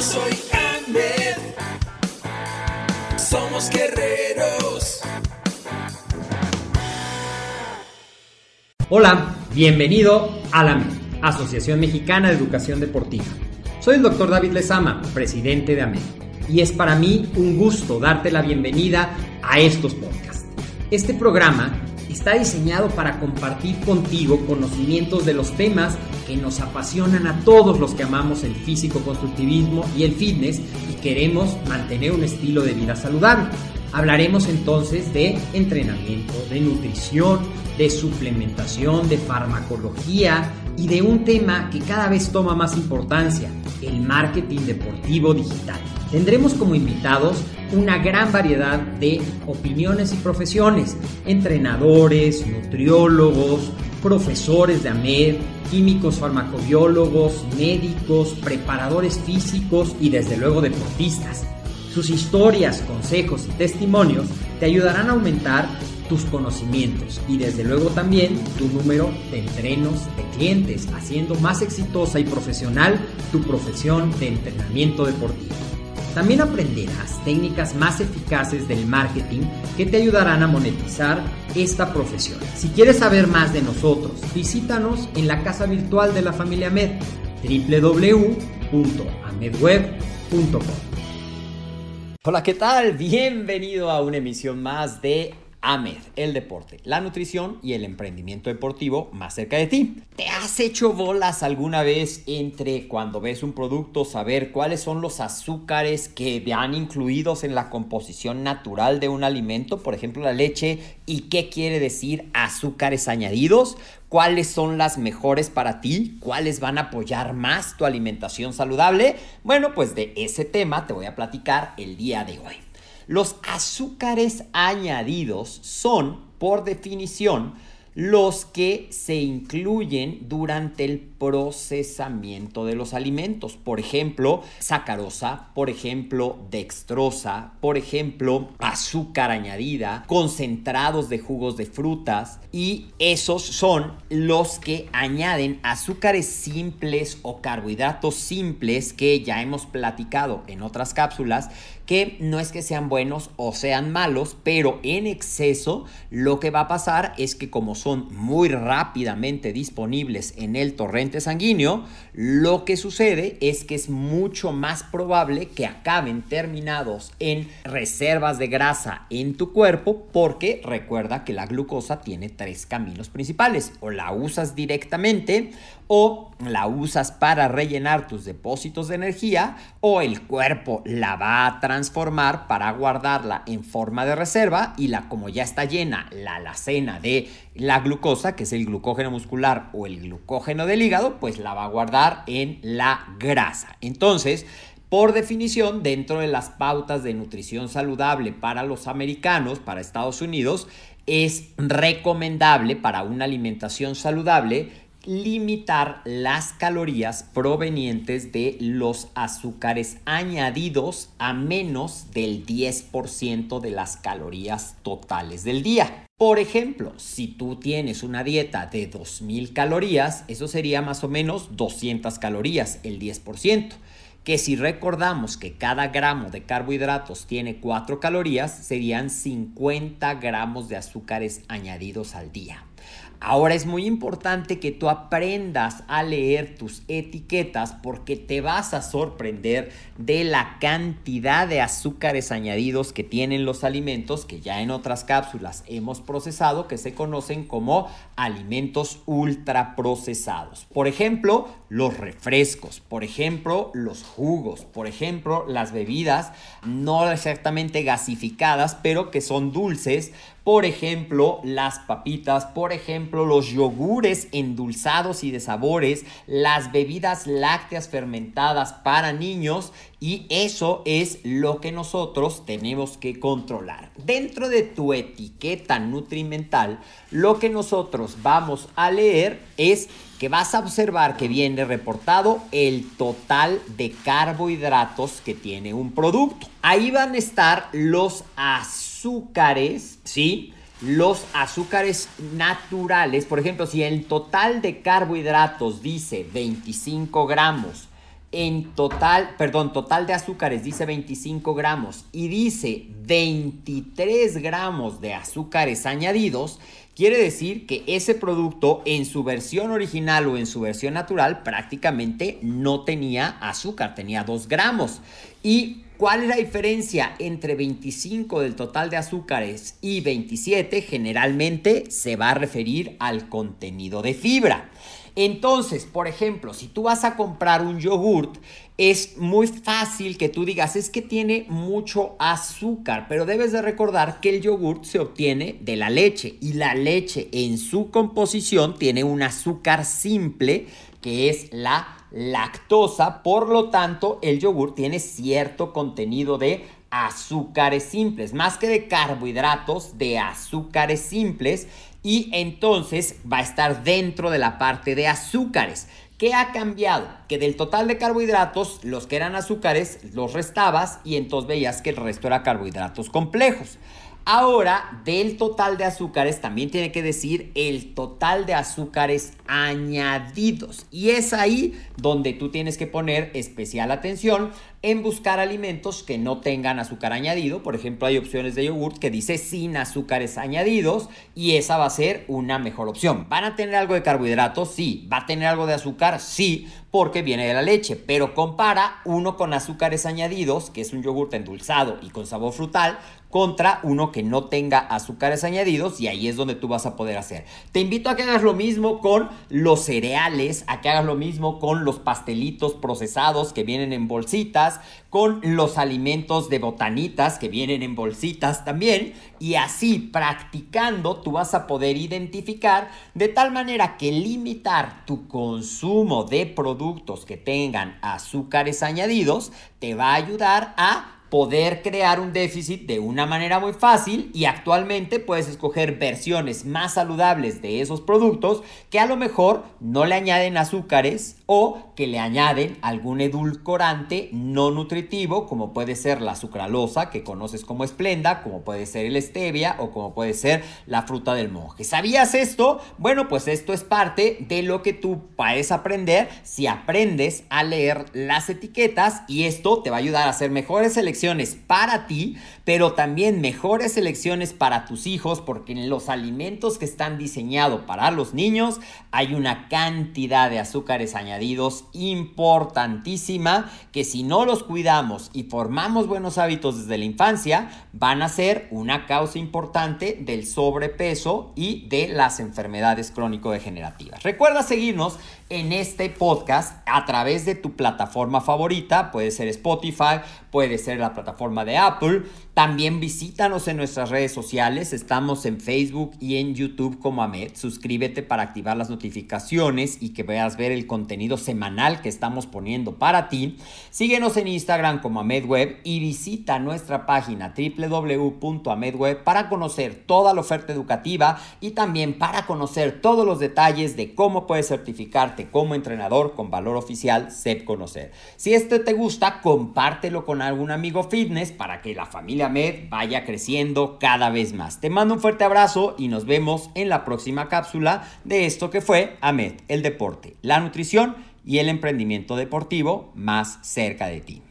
soy Ahmed. Somos guerreros. Hola, bienvenido a la Asociación Mexicana de Educación Deportiva. Soy el doctor David Lezama, presidente de AMED, y es para mí un gusto darte la bienvenida a estos podcasts. Este programa está diseñado para compartir contigo conocimientos de los temas que nos apasionan a todos los que amamos el físico-constructivismo y el fitness y queremos mantener un estilo de vida saludable. Hablaremos entonces de entrenamiento, de nutrición, de suplementación, de farmacología y de un tema que cada vez toma más importancia, el marketing deportivo digital. Tendremos como invitados una gran variedad de opiniones y profesiones, entrenadores, nutriólogos, profesores de AMED, químicos farmacobiólogos, médicos, preparadores físicos y desde luego deportistas. Sus historias, consejos y testimonios te ayudarán a aumentar tus conocimientos y desde luego también tu número de entrenos de clientes, haciendo más exitosa y profesional tu profesión de entrenamiento deportivo. También aprenderás técnicas más eficaces del marketing que te ayudarán a monetizar esta profesión. Si quieres saber más de nosotros, visítanos en la casa virtual de la familia Med, www.amedweb.com. Hola, ¿qué tal? Bienvenido a una emisión más de AMED, el deporte, la nutrición y el emprendimiento deportivo más cerca de ti. ¿Te has hecho bolas alguna vez entre cuando ves un producto saber cuáles son los azúcares que van incluidos en la composición natural de un alimento, por ejemplo la leche, y qué quiere decir azúcares añadidos? ¿Cuáles son las mejores para ti? ¿Cuáles van a apoyar más tu alimentación saludable? Bueno, pues de ese tema te voy a platicar el día de hoy. Los azúcares añadidos son, por definición, los que se incluyen durante el procesamiento de los alimentos. Por ejemplo, sacarosa, por ejemplo, dextrosa, por ejemplo, azúcar añadida, concentrados de jugos de frutas y esos son los que añaden azúcares simples o carbohidratos simples que ya hemos platicado en otras cápsulas que no es que sean buenos o sean malos, pero en exceso lo que va a pasar es que como son muy rápidamente disponibles en el torrente sanguíneo, lo que sucede es que es mucho más probable que acaben terminados en reservas de grasa en tu cuerpo porque recuerda que la glucosa tiene tres caminos principales. O la usas directamente o la usas para rellenar tus depósitos de energía o el cuerpo la va a transformar para guardarla en forma de reserva y la como ya está llena la alacena de la glucosa, que es el glucógeno muscular o el glucógeno del hígado, pues la va a guardar en la grasa. Entonces, por definición, dentro de las pautas de nutrición saludable para los americanos, para Estados Unidos, es recomendable para una alimentación saludable limitar las calorías provenientes de los azúcares añadidos a menos del 10% de las calorías totales del día. Por ejemplo, si tú tienes una dieta de 2000 calorías, eso sería más o menos 200 calorías, el 10% que si recordamos que cada gramo de carbohidratos tiene 4 calorías, serían 50 gramos de azúcares añadidos al día. Ahora es muy importante que tú aprendas a leer tus etiquetas porque te vas a sorprender de la cantidad de azúcares añadidos que tienen los alimentos que ya en otras cápsulas hemos procesado que se conocen como alimentos ultraprocesados. Por ejemplo, los refrescos, por ejemplo, los jugos, por ejemplo, las bebidas no exactamente gasificadas, pero que son dulces por ejemplo, las papitas, por ejemplo, los yogures endulzados y de sabores, las bebidas lácteas fermentadas para niños y eso es lo que nosotros tenemos que controlar. Dentro de tu etiqueta nutrimental, lo que nosotros vamos a leer es que vas a observar que viene reportado el total de carbohidratos que tiene un producto. Ahí van a estar los azúcares, ¿sí? Los azúcares naturales, por ejemplo, si el total de carbohidratos dice 25 gramos, en total, perdón, total de azúcares dice 25 gramos y dice 23 gramos de azúcares añadidos, quiere decir que ese producto en su versión original o en su versión natural prácticamente no tenía azúcar, tenía 2 gramos. ¿Y cuál es la diferencia entre 25 del total de azúcares y 27? Generalmente se va a referir al contenido de fibra. Entonces, por ejemplo, si tú vas a comprar un yogurt, es muy fácil que tú digas, es que tiene mucho azúcar, pero debes de recordar que el yogurt se obtiene de la leche y la leche en su composición tiene un azúcar simple que es la lactosa, por lo tanto el yogur tiene cierto contenido de azúcares simples, más que de carbohidratos, de azúcares simples y entonces va a estar dentro de la parte de azúcares. ¿Qué ha cambiado? Que del total de carbohidratos, los que eran azúcares los restabas y entonces veías que el resto era carbohidratos complejos. Ahora, del total de azúcares también tiene que decir el total de azúcares añadidos. Y es ahí donde tú tienes que poner especial atención en buscar alimentos que no tengan azúcar añadido. Por ejemplo, hay opciones de yogurt que dice sin azúcares añadidos y esa va a ser una mejor opción. ¿Van a tener algo de carbohidratos? Sí. ¿Va a tener algo de azúcar? Sí, porque viene de la leche. Pero compara uno con azúcares añadidos, que es un yogurt endulzado y con sabor frutal, contra uno que no tenga azúcares añadidos y ahí es donde tú vas a poder hacer. Te invito a que hagas lo mismo con los cereales, a que hagas lo mismo con los pastelitos procesados que vienen en bolsitas, con los alimentos de botanitas que vienen en bolsitas también y así practicando tú vas a poder identificar de tal manera que limitar tu consumo de productos que tengan azúcares añadidos te va a ayudar a poder crear un déficit de una manera muy fácil y actualmente puedes escoger versiones más saludables de esos productos que a lo mejor no le añaden azúcares o que le añaden algún edulcorante no nutritivo como puede ser la sucralosa que conoces como esplenda, como puede ser el stevia o como puede ser la fruta del monje. ¿Sabías esto? Bueno, pues esto es parte de lo que tú puedes aprender si aprendes a leer las etiquetas y esto te va a ayudar a hacer mejores para ti, pero también mejores elecciones para tus hijos, porque en los alimentos que están diseñados para los niños hay una cantidad de azúcares añadidos importantísima que si no los cuidamos y formamos buenos hábitos desde la infancia, van a ser una causa importante del sobrepeso y de las enfermedades crónico-degenerativas. Recuerda seguirnos en este podcast a través de tu plataforma favorita, puede ser Spotify, puede ser la plataforma de Apple. También visítanos en nuestras redes sociales, estamos en Facebook y en YouTube como Amed. Suscríbete para activar las notificaciones y que veas ver el contenido semanal que estamos poniendo para ti. Síguenos en Instagram como AmedWeb y visita nuestra página www.amedweb para conocer toda la oferta educativa y también para conocer todos los detalles de cómo puedes certificarte como entrenador con valor oficial SEP Conocer. Si este te gusta, compártelo con algún amigo fitness para que la familia Med vaya creciendo cada vez más. Te mando un fuerte abrazo y nos vemos en la próxima cápsula de esto que fue AMED, el deporte, la nutrición y el emprendimiento deportivo más cerca de ti.